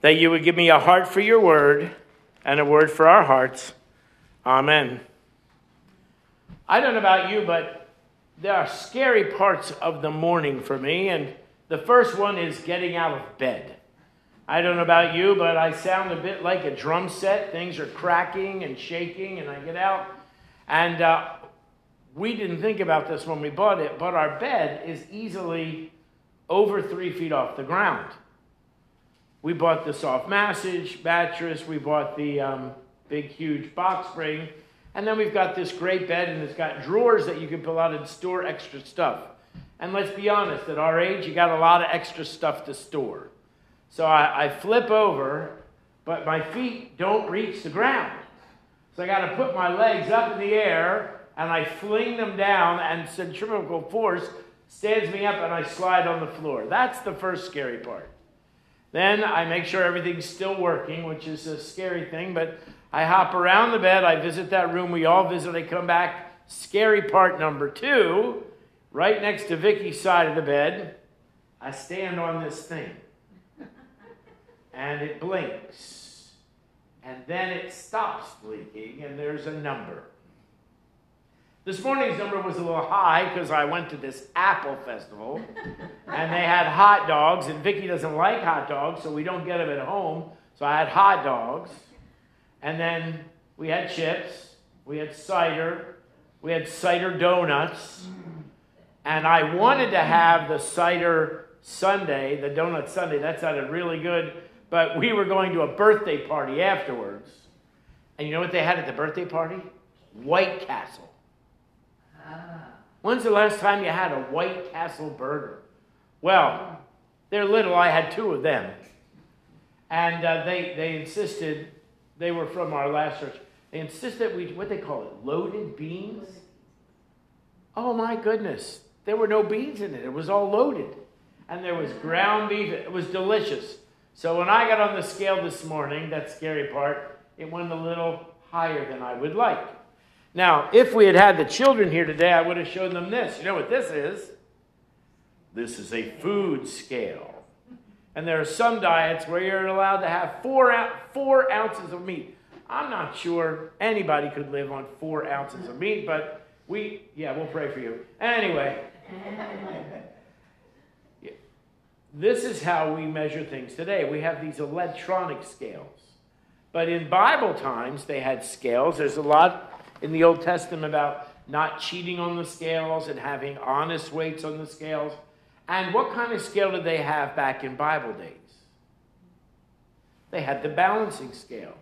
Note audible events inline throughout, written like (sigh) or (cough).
that you would give me a heart for your word and a word for our hearts. Amen. I don't know about you, but there are scary parts of the morning for me, and the first one is getting out of bed. I don't know about you, but I sound a bit like a drum set. Things are cracking and shaking, and I get out. And uh, we didn't think about this when we bought it, but our bed is easily over three feet off the ground. We bought the soft massage mattress, we bought the um, big, huge box spring, and then we've got this great bed, and it's got drawers that you can pull out and store extra stuff. And let's be honest, at our age, you got a lot of extra stuff to store. So I, I flip over, but my feet don't reach the ground. So I got to put my legs up in the air and I fling them down, and centrifugal force stands me up and I slide on the floor. That's the first scary part. Then I make sure everything's still working, which is a scary thing, but I hop around the bed, I visit that room we all visit, I come back. Scary part number two, right next to Vicky's side of the bed, I stand on this thing. And it blinks. And then it stops blinking, and there's a number. This morning's number was a little high because I went to this Apple Festival and they had hot dogs, and Vicky doesn't like hot dogs, so we don't get them at home. So I had hot dogs, and then we had chips, we had cider, we had cider donuts, and I wanted to have the cider sundae, the donut sundae. That sounded really good, but we were going to a birthday party afterwards. And you know what they had at the birthday party? White Castle. When's the last time you had a White Castle burger? Well, they're little. I had two of them. And uh, they, they insisted, they were from our last church, they insisted we, what they call it, loaded beans? Oh my goodness. There were no beans in it. It was all loaded. And there was ground beef. It was delicious. So when I got on the scale this morning, that scary part, it went a little higher than I would like. Now, if we had had the children here today, I would have shown them this. You know what this is? This is a food scale. And there are some diets where you're allowed to have four, four ounces of meat. I'm not sure anybody could live on four ounces of meat, but we, yeah, we'll pray for you. Anyway, (laughs) this is how we measure things today. We have these electronic scales. But in Bible times, they had scales. There's a lot in the Old Testament about not cheating on the scales and having honest weights on the scales. And what kind of scale did they have back in Bible days? They had the balancing scale.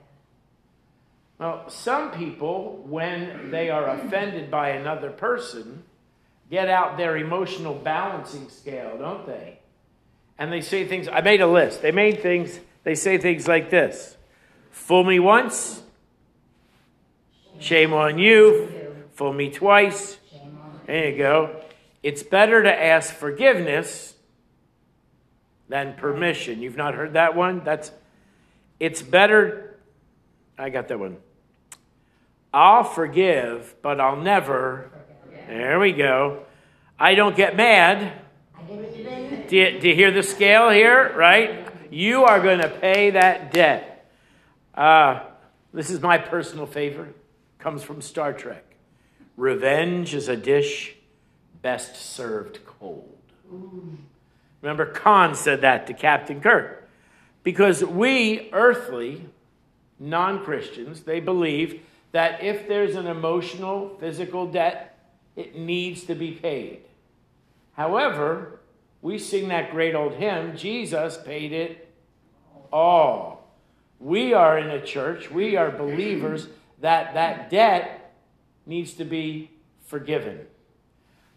Well, some people, when they are offended by another person, get out their emotional balancing scale, don't they? And they say things, I made a list. They made things, they say things like this Fool me once, Shame on you. Fool me twice. There you go. It's better to ask forgiveness than permission. You've not heard that one? That's it's better I got that one. I'll forgive, but I'll never. There we go. I don't get mad. Do you, do you hear the scale here? Right? You are going to pay that debt. Uh, this is my personal favorite comes from Star Trek. Revenge is a dish best served cold. Ooh. Remember, Khan said that to Captain Kirk. Because we, earthly, non Christians, they believe that if there's an emotional, physical debt, it needs to be paid. However, we sing that great old hymn Jesus paid it all. We are in a church, we are believers that that debt needs to be forgiven.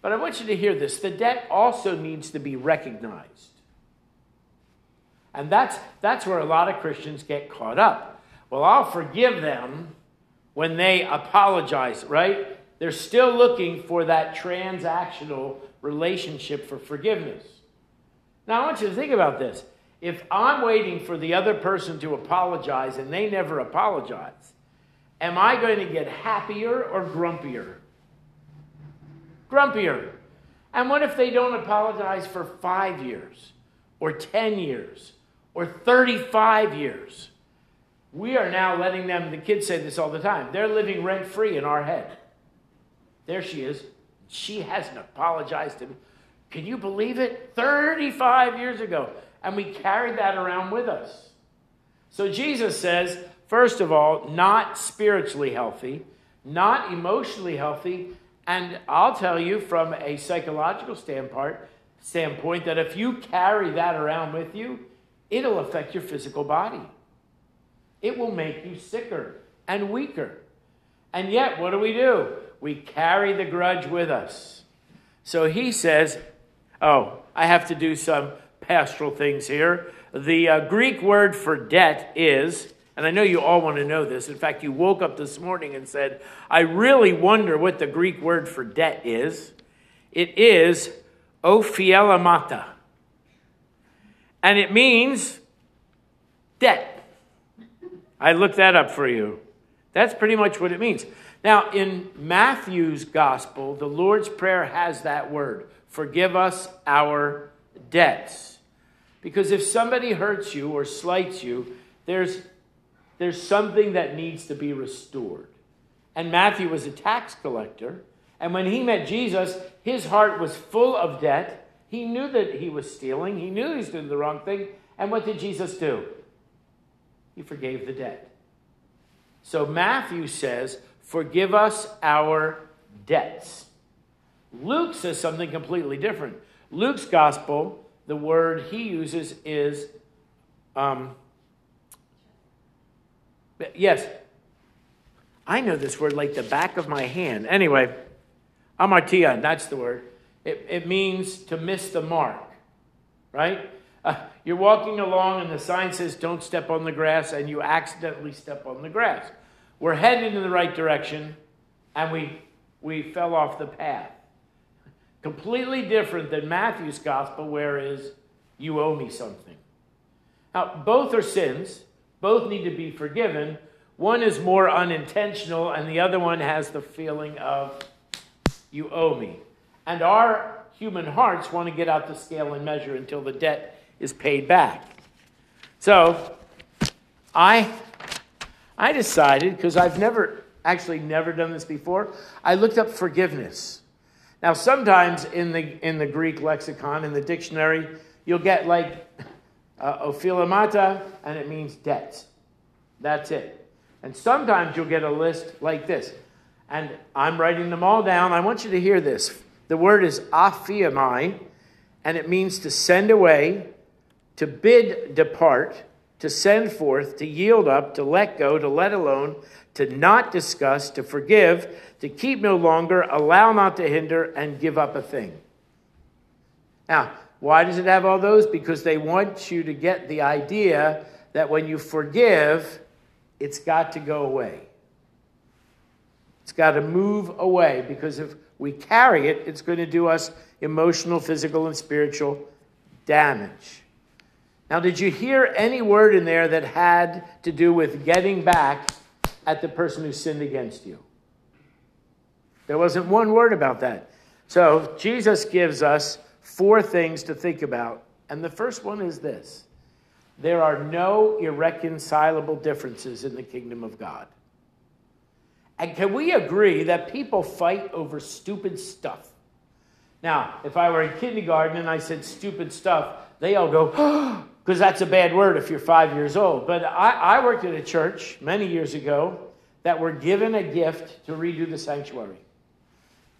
But I want you to hear this the debt also needs to be recognized. And that's, that's where a lot of Christians get caught up. Well, I'll forgive them when they apologize, right? They're still looking for that transactional relationship for forgiveness. Now, I want you to think about this. If I'm waiting for the other person to apologize and they never apologize, Am I going to get happier or grumpier? Grumpier. And what if they don't apologize for five years or 10 years or 35 years. We are now letting them, the kids say this all the time, they're living rent free in our head. There she is. She hasn't apologized to me. Can you believe it? 35 years ago. And we carried that around with us. So Jesus says, first of all, not spiritually healthy, not emotionally healthy, and I'll tell you from a psychological standpoint, standpoint that if you carry that around with you, it'll affect your physical body. It will make you sicker and weaker. And yet, what do we do? We carry the grudge with us. So he says, Oh, I have to do some pastoral things here. The uh, Greek word for debt is, and I know you all want to know this. In fact, you woke up this morning and said, I really wonder what the Greek word for debt is. It is opheilemata. And it means debt. I looked that up for you. That's pretty much what it means. Now, in Matthew's gospel, the Lord's Prayer has that word forgive us our debts. Because if somebody hurts you or slights you, there's, there's something that needs to be restored. And Matthew was a tax collector. And when he met Jesus, his heart was full of debt. He knew that he was stealing, he knew he was doing the wrong thing. And what did Jesus do? He forgave the debt. So Matthew says, Forgive us our debts. Luke says something completely different. Luke's gospel, the word he uses is, um, yes, I know this word like the back of my hand. Anyway, amartia, that's the word. It, it means to miss the mark, right? Uh, you're walking along and the sign says don't step on the grass and you accidentally step on the grass. We're heading in the right direction and we, we fell off the path. Completely different than Matthew's gospel, where is you owe me something. Now, both are sins, both need to be forgiven. One is more unintentional, and the other one has the feeling of you owe me. And our human hearts want to get out the scale and measure until the debt is paid back. So, I, I decided, because I've never, actually never done this before, I looked up forgiveness. Now, sometimes in the, in the Greek lexicon, in the dictionary, you'll get like uh, and it means debts. That's it. And sometimes you'll get a list like this. And I'm writing them all down. I want you to hear this. The word is aphiamai, and it means to send away, to bid depart, to send forth, to yield up, to let go, to let alone, to not discuss, to forgive, to keep no longer, allow not to hinder, and give up a thing. Now, why does it have all those? Because they want you to get the idea that when you forgive, it's got to go away. It's got to move away because if we carry it, it's going to do us emotional, physical, and spiritual damage. Now, did you hear any word in there that had to do with getting back at the person who sinned against you? There wasn't one word about that. So, Jesus gives us four things to think about. And the first one is this there are no irreconcilable differences in the kingdom of God. And can we agree that people fight over stupid stuff? Now, if I were in kindergarten and I said stupid stuff, they all go, (gasps) because that's a bad word if you're five years old. But I, I worked at a church many years ago that were given a gift to redo the sanctuary.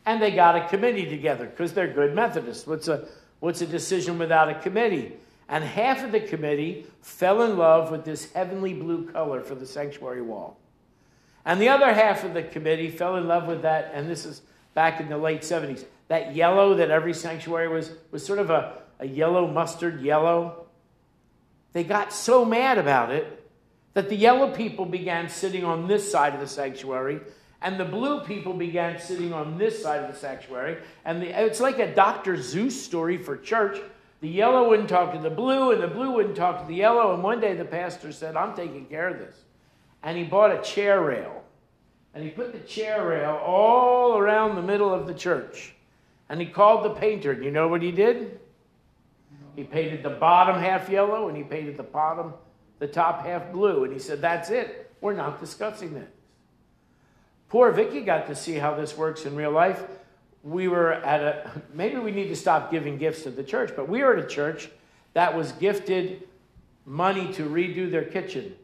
And they got a committee together because they're good Methodists. What's a, what's a decision without a committee? And half of the committee fell in love with this heavenly blue color for the sanctuary wall. And the other half of the committee fell in love with that, and this is back in the late 70s, that yellow that every sanctuary was, was sort of a, a yellow mustard yellow. They got so mad about it that the yellow people began sitting on this side of the sanctuary, and the blue people began sitting on this side of the sanctuary. And the, it's like a Dr. Seuss story for church. The yellow wouldn't talk to the blue, and the blue wouldn't talk to the yellow. And one day the pastor said, I'm taking care of this. And he bought a chair rail. And he put the chair rail all around the middle of the church. And he called the painter. And you know what he did? He painted the bottom half yellow and he painted the bottom, the top half blue. And he said, That's it. We're not discussing this. Poor Vicky got to see how this works in real life. We were at a, maybe we need to stop giving gifts to the church, but we were at a church that was gifted money to redo their kitchen.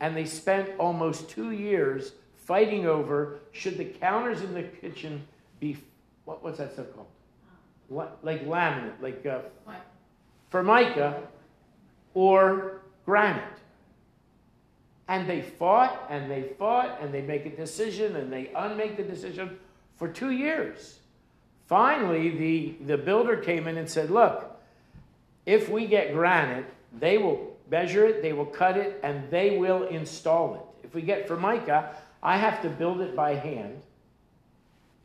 And they spent almost two years fighting over should the counters in the kitchen be, what, what's that stuff called? What, like laminate, like uh, formica or granite. And they fought and they fought and they make a decision and they unmake the decision for two years. Finally, the, the builder came in and said, Look, if we get granite, they will measure it, they will cut it, and they will install it. If we get formica, I have to build it by hand.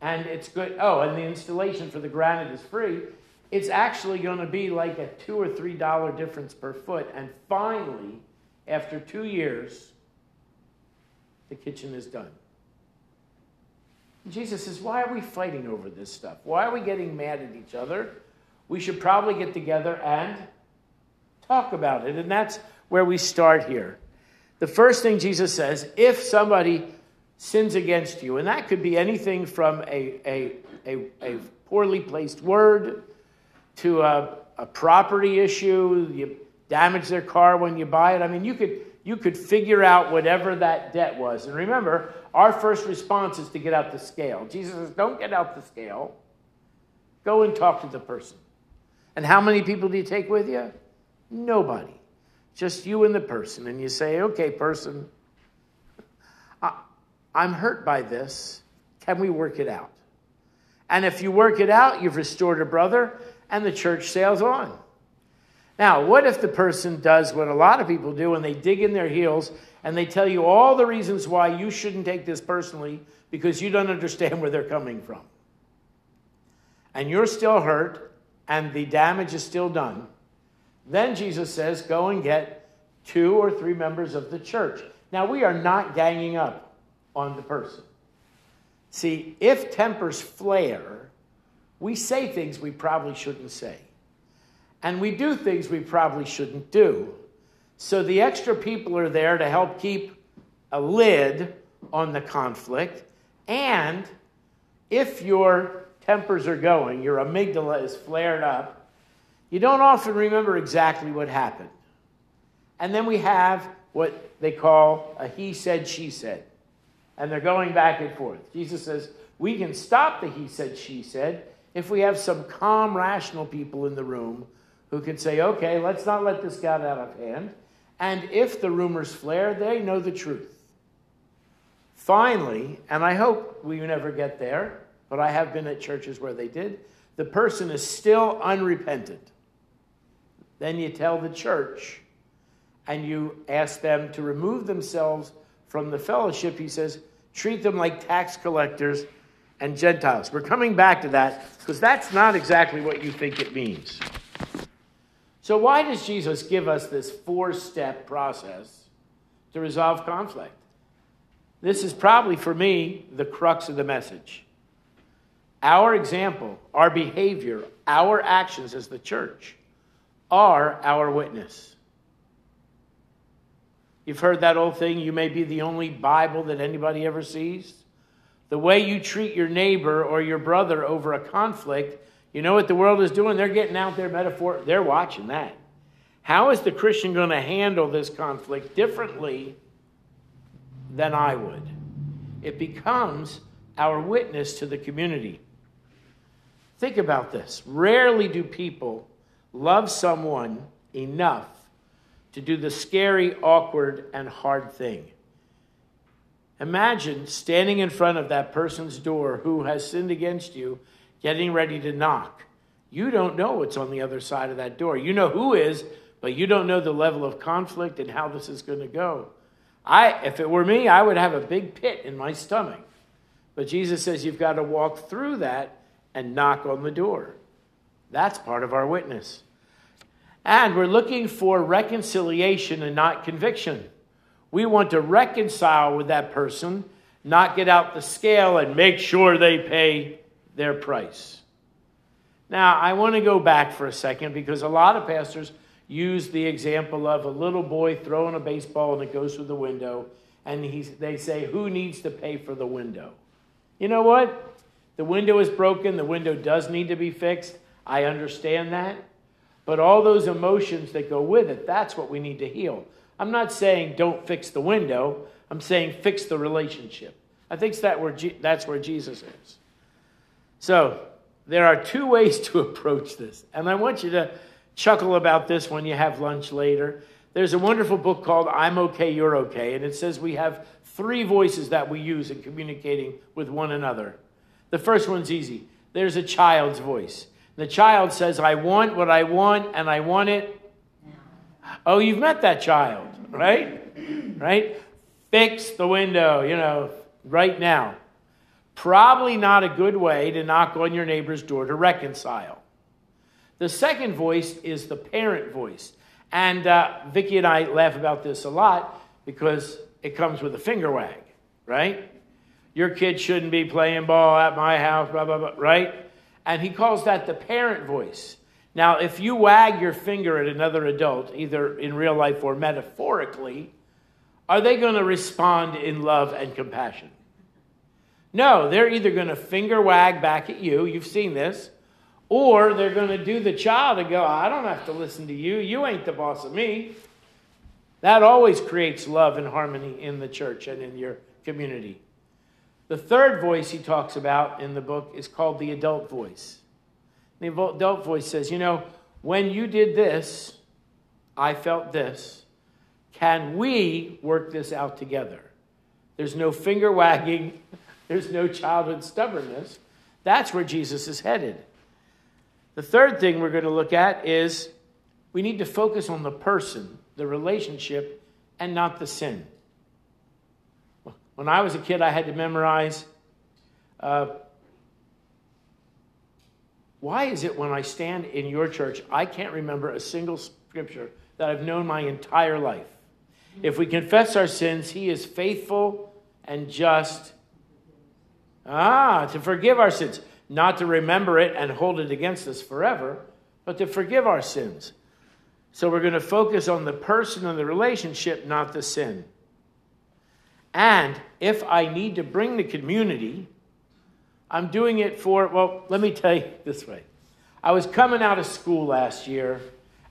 And it's good. Oh, and the installation for the granite is free it's actually going to be like a two or three dollar difference per foot. And finally, after two years, the kitchen is done. Jesus says, Why are we fighting over this stuff? Why are we getting mad at each other? We should probably get together and talk about it. And that's where we start here. The first thing Jesus says if somebody sins against you, and that could be anything from a, a, a, a poorly placed word to a, a property issue, you damage their car when you buy it. I mean, you could you could figure out whatever that debt was. And remember, our first response is to get out the scale. Jesus says, don't get out the scale. Go and talk to the person. And how many people do you take with you? Nobody. Just you and the person. And you say, okay, person, I, I'm hurt by this. Can we work it out? And if you work it out, you've restored a brother and the church sails on. Now, what if the person does what a lot of people do and they dig in their heels and they tell you all the reasons why you shouldn't take this personally because you don't understand where they're coming from? And you're still hurt and the damage is still done. Then Jesus says, Go and get two or three members of the church. Now, we are not ganging up on the person. See, if tempers flare, we say things we probably shouldn't say. And we do things we probably shouldn't do. So the extra people are there to help keep a lid on the conflict. And if your tempers are going, your amygdala is flared up, you don't often remember exactly what happened. And then we have what they call a he said, she said. And they're going back and forth. Jesus says, we can stop the he said, she said if we have some calm, rational people in the room who can say, okay, let's not let this get out of hand. And if the rumors flare, they know the truth. Finally, and I hope we never get there, but I have been at churches where they did, the person is still unrepentant. Then you tell the church and you ask them to remove themselves from the fellowship. He says, treat them like tax collectors and Gentiles. We're coming back to that because that's not exactly what you think it means. So, why does Jesus give us this four step process to resolve conflict? This is probably, for me, the crux of the message. Our example, our behavior, our actions as the church are our witness. You've heard that old thing, you may be the only Bible that anybody ever sees. The way you treat your neighbor or your brother over a conflict, you know what the world is doing? They're getting out their metaphor, they're watching that. How is the Christian going to handle this conflict differently than I would? It becomes our witness to the community. Think about this. Rarely do people love someone enough to do the scary, awkward, and hard thing. Imagine standing in front of that person's door who has sinned against you, getting ready to knock. You don't know what's on the other side of that door. You know who is, but you don't know the level of conflict and how this is going to go. I, if it were me, I would have a big pit in my stomach. But Jesus says you've got to walk through that and knock on the door. That's part of our witness. And we're looking for reconciliation and not conviction. We want to reconcile with that person, not get out the scale and make sure they pay their price. Now, I want to go back for a second because a lot of pastors use the example of a little boy throwing a baseball and it goes through the window, and he's, they say, Who needs to pay for the window? You know what? The window is broken, the window does need to be fixed. I understand that. But all those emotions that go with it, that's what we need to heal. I'm not saying don't fix the window, I'm saying fix the relationship. I think that where that's where Jesus is. So, there are two ways to (laughs) approach this. And I want you to chuckle about this when you have lunch later. There's a wonderful book called I'm Okay, You're Okay, and it says we have three voices that we use in communicating with one another. The first one's easy there's a child's voice. The child says, I want what I want, and I want it. Oh, you've met that child, right? Right? Fix the window, you know, right now. Probably not a good way to knock on your neighbor's door to reconcile. The second voice is the parent voice. And uh, Vicki and I laugh about this a lot because it comes with a finger wag, right? Your kid shouldn't be playing ball at my house, blah, blah, blah, right? And he calls that the parent voice. Now, if you wag your finger at another adult, either in real life or metaphorically, are they going to respond in love and compassion? No, they're either going to finger wag back at you, you've seen this, or they're going to do the child and go, I don't have to listen to you, you ain't the boss of me. That always creates love and harmony in the church and in your community. The third voice he talks about in the book is called the adult voice. The adult voice says, You know, when you did this, I felt this. Can we work this out together? There's no finger wagging, there's no childhood stubbornness. That's where Jesus is headed. The third thing we're going to look at is we need to focus on the person, the relationship, and not the sin. When I was a kid, I had to memorize. Uh, why is it when I stand in your church, I can't remember a single scripture that I've known my entire life? If we confess our sins, He is faithful and just. Ah, to forgive our sins, not to remember it and hold it against us forever, but to forgive our sins. So we're going to focus on the person and the relationship, not the sin. And if I need to bring the community, I'm doing it for, well, let me tell you this way. I was coming out of school last year,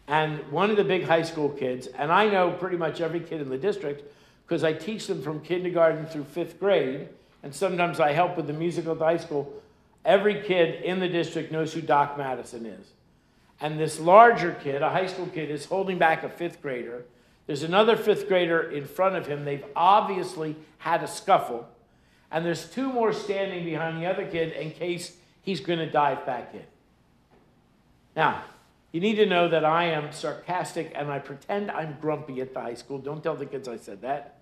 and one of the big high school kids, and I know pretty much every kid in the district because I teach them from kindergarten through fifth grade, and sometimes I help with the musical at the high school. Every kid in the district knows who Doc Madison is. And this larger kid, a high school kid, is holding back a fifth grader there's another fifth grader in front of him. They've obviously had a scuffle. And there's two more standing behind the other kid in case he's going to dive back in. Now, you need to know that I am sarcastic and I pretend I'm grumpy at the high school. Don't tell the kids I said that.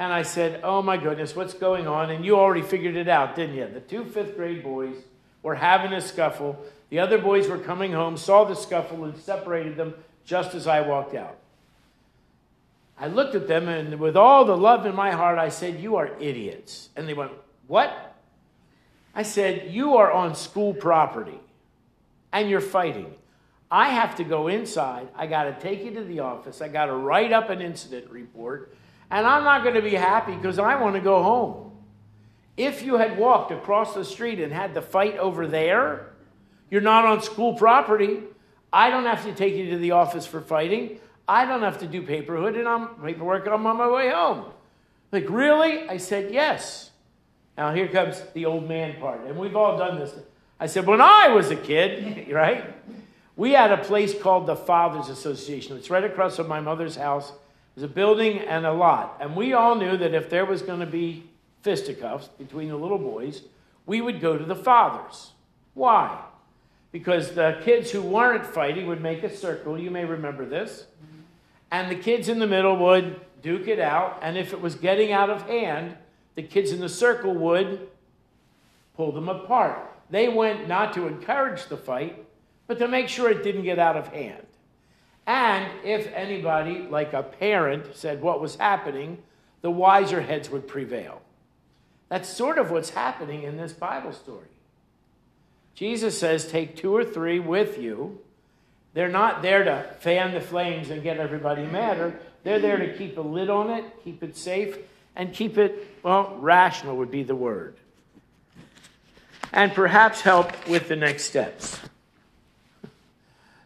And I said, Oh my goodness, what's going on? And you already figured it out, didn't you? The two fifth grade boys were having a scuffle. The other boys were coming home, saw the scuffle, and separated them just as I walked out. I looked at them and with all the love in my heart, I said, You are idiots. And they went, What? I said, You are on school property and you're fighting. I have to go inside. I got to take you to the office. I got to write up an incident report. And I'm not going to be happy because I want to go home. If you had walked across the street and had the fight over there, you're not on school property. I don't have to take you to the office for fighting. I don't have to do paperhood and I'm paperwork I'm on my way home. Like, really? I said, yes. Now here comes the old man part. And we've all done this. I said, when I was a kid, (laughs) right? We had a place called the Fathers Association. It's right across from my mother's house. A building and a lot. And we all knew that if there was going to be fisticuffs between the little boys, we would go to the fathers. Why? Because the kids who weren't fighting would make a circle. You may remember this and the kids in the middle would duke it out. And if it was getting out of hand, the kids in the circle would pull them apart. They went not to encourage the fight, but to make sure it didn't get out of hand. And if anybody, like a parent, said what was happening, the wiser heads would prevail. That's sort of what's happening in this Bible story. Jesus says, take two or three with you. They're not there to fan the flames and get everybody madder. They're there to keep a lid on it, keep it safe, and keep it, well, rational would be the word. And perhaps help with the next steps.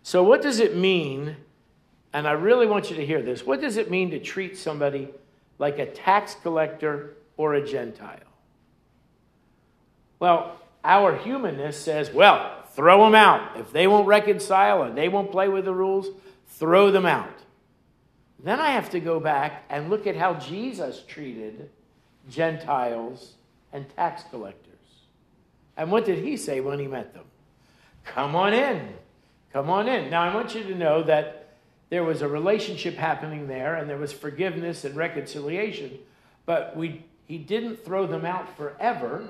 So, what does it mean? And I really want you to hear this. What does it mean to treat somebody like a tax collector or a Gentile? Well, our humanness says, well, throw them out. If they won't reconcile and they won't play with the rules, throw them out. Then I have to go back and look at how Jesus treated Gentiles and tax collectors. And what did he say when he met them? Come on in. Come on in. Now, I want you to know that there was a relationship happening there and there was forgiveness and reconciliation, but we, he didn't throw them out forever.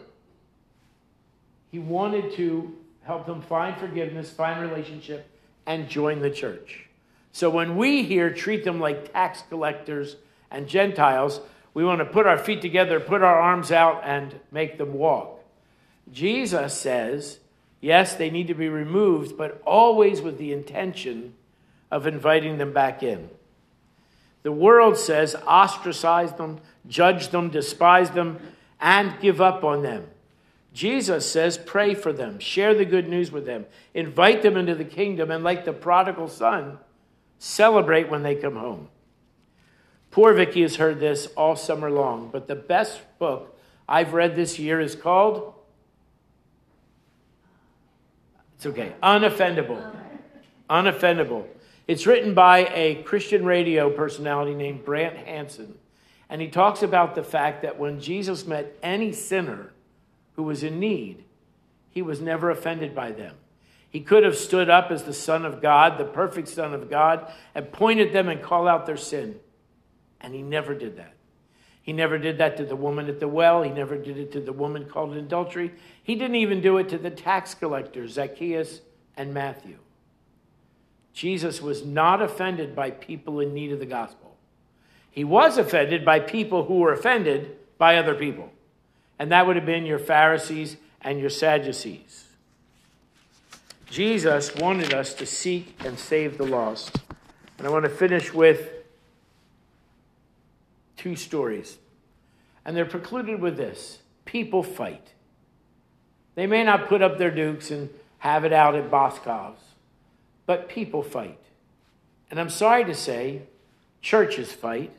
He wanted to help them find forgiveness, find relationship, and join the church. So when we here treat them like tax collectors and Gentiles, we want to put our feet together, put our arms out, and make them walk. Jesus says, yes, they need to be removed, but always with the intention of inviting them back in. The world says ostracize them, judge them, despise them, and give up on them. Jesus says, pray for them, share the good news with them, invite them into the kingdom, and like the prodigal son, celebrate when they come home. Poor Vicky has heard this all summer long, but the best book I've read this year is called It's okay, Unoffendable. Unoffendable. It's written by a Christian radio personality named Brant Hansen. And he talks about the fact that when Jesus met any sinner, who was in need, he was never offended by them. He could have stood up as the Son of God, the perfect Son of God, and pointed them and call out their sin. And he never did that. He never did that to the woman at the well. He never did it to the woman called in adultery. He didn't even do it to the tax collectors, Zacchaeus and Matthew. Jesus was not offended by people in need of the gospel. He was offended by people who were offended by other people and that would have been your Pharisees and your Sadducees. Jesus wanted us to seek and save the lost. And I want to finish with two stories. And they're precluded with this people fight. They may not put up their dukes and have it out at Boscov's, but people fight. And I'm sorry to say, churches fight,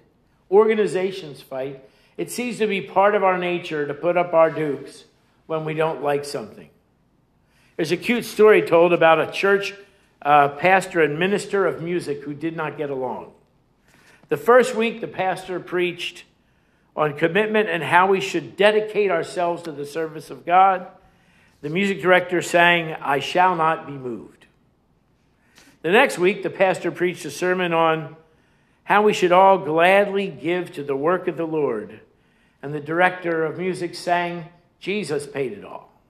organizations fight, it seems to be part of our nature to put up our dukes when we don't like something. There's a cute story told about a church uh, pastor and minister of music who did not get along. The first week, the pastor preached on commitment and how we should dedicate ourselves to the service of God. The music director sang, I shall not be moved. The next week, the pastor preached a sermon on how we should all gladly give to the work of the Lord. And the director of music sang, Jesus paid it all.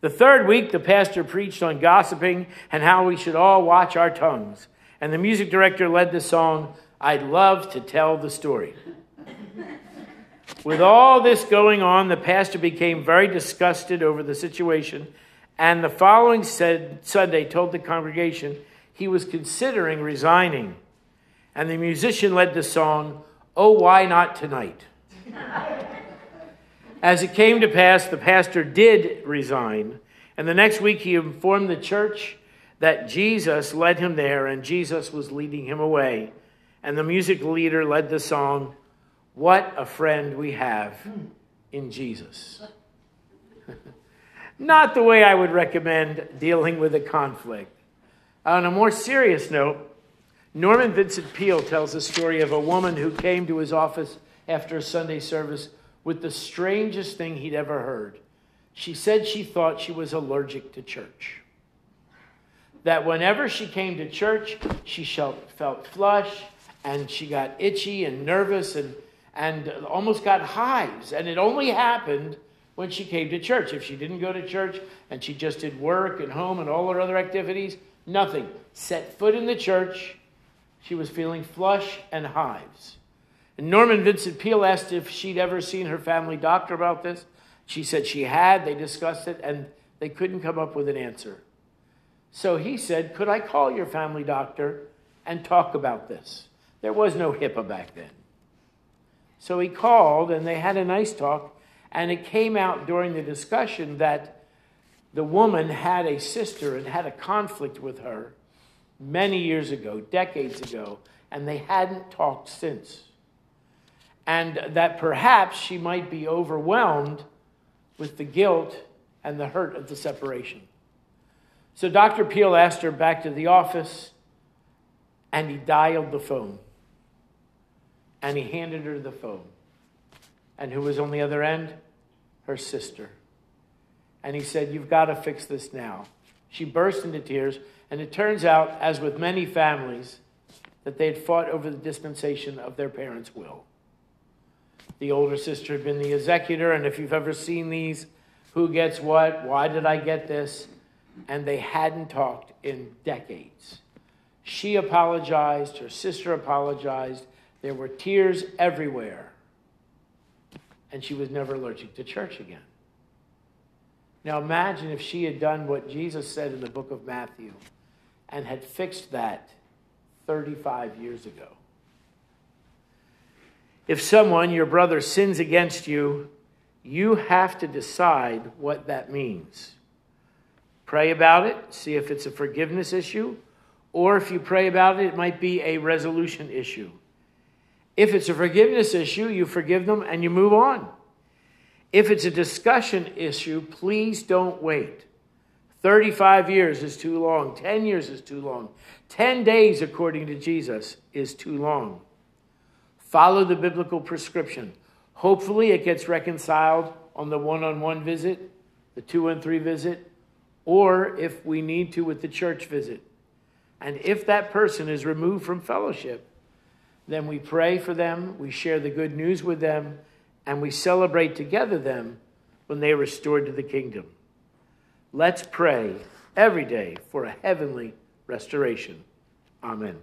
The third week, the pastor preached on gossiping and how we should all watch our tongues. And the music director led the song, I'd love to tell the story. With all this going on, the pastor became very disgusted over the situation, and the following said, Sunday told the congregation he was considering resigning and the musician led the song, Oh, Why Not Tonight? (laughs) As it came to pass, the pastor did resign, and the next week he informed the church that Jesus led him there and Jesus was leading him away. And the music leader led the song, What a Friend We Have in Jesus. (laughs) Not the way I would recommend dealing with a conflict. On a more serious note, Norman Vincent Peale tells the story of a woman who came to his office after a Sunday service with the strangest thing he'd ever heard. She said she thought she was allergic to church. That whenever she came to church, she felt flush and she got itchy and nervous and, and almost got hives. And it only happened when she came to church. If she didn't go to church and she just did work and home and all her other activities, nothing. Set foot in the church she was feeling flush and hives. And Norman Vincent Peale asked if she'd ever seen her family doctor about this. She said she had. They discussed it, and They couldn't come up with an answer. So he said, Could I call your family doctor and talk about this? There was no HIPAA back then. So he called and they had a nice talk, and it came out during the discussion that the woman had a sister and had a conflict with her many years ago, decades ago, and they hadn't talked since. And that perhaps she might be overwhelmed with the guilt and the hurt of the separation. So Dr. Peale asked her back to the office, and he dialed the phone. And he handed her the phone. And who was on the other end? Her sister. And he said, You've got to fix this now. She burst into tears, and it turns out, as with many families, that they had fought over the dispensation of their parents' will. The older sister had been the executor, and if you've ever seen these, who gets what, why did I get this? And they hadn't talked in decades. She apologized, her sister apologized, there were tears everywhere, and she was never allergic to church again. Now imagine if she had done what Jesus said in the book of Matthew and had fixed that 35 years ago. If someone, your brother, sins against you, you have to decide what that means. Pray about it, see if it's a forgiveness issue, or if you pray about it, it might be a resolution issue. If it's a forgiveness issue, you forgive them and you move on. If it's a discussion issue, please don't wait. 35 years is too long. 10 years is too long. 10 days, according to Jesus, is too long. Follow the biblical prescription. Hopefully, it gets reconciled on the one on one visit, the two and three visit, or if we need to with the church visit. And if that person is removed from fellowship, then we pray for them, we share the good news with them, and we celebrate together them when they are restored to the kingdom. Let's pray every day for a heavenly restoration. Amen.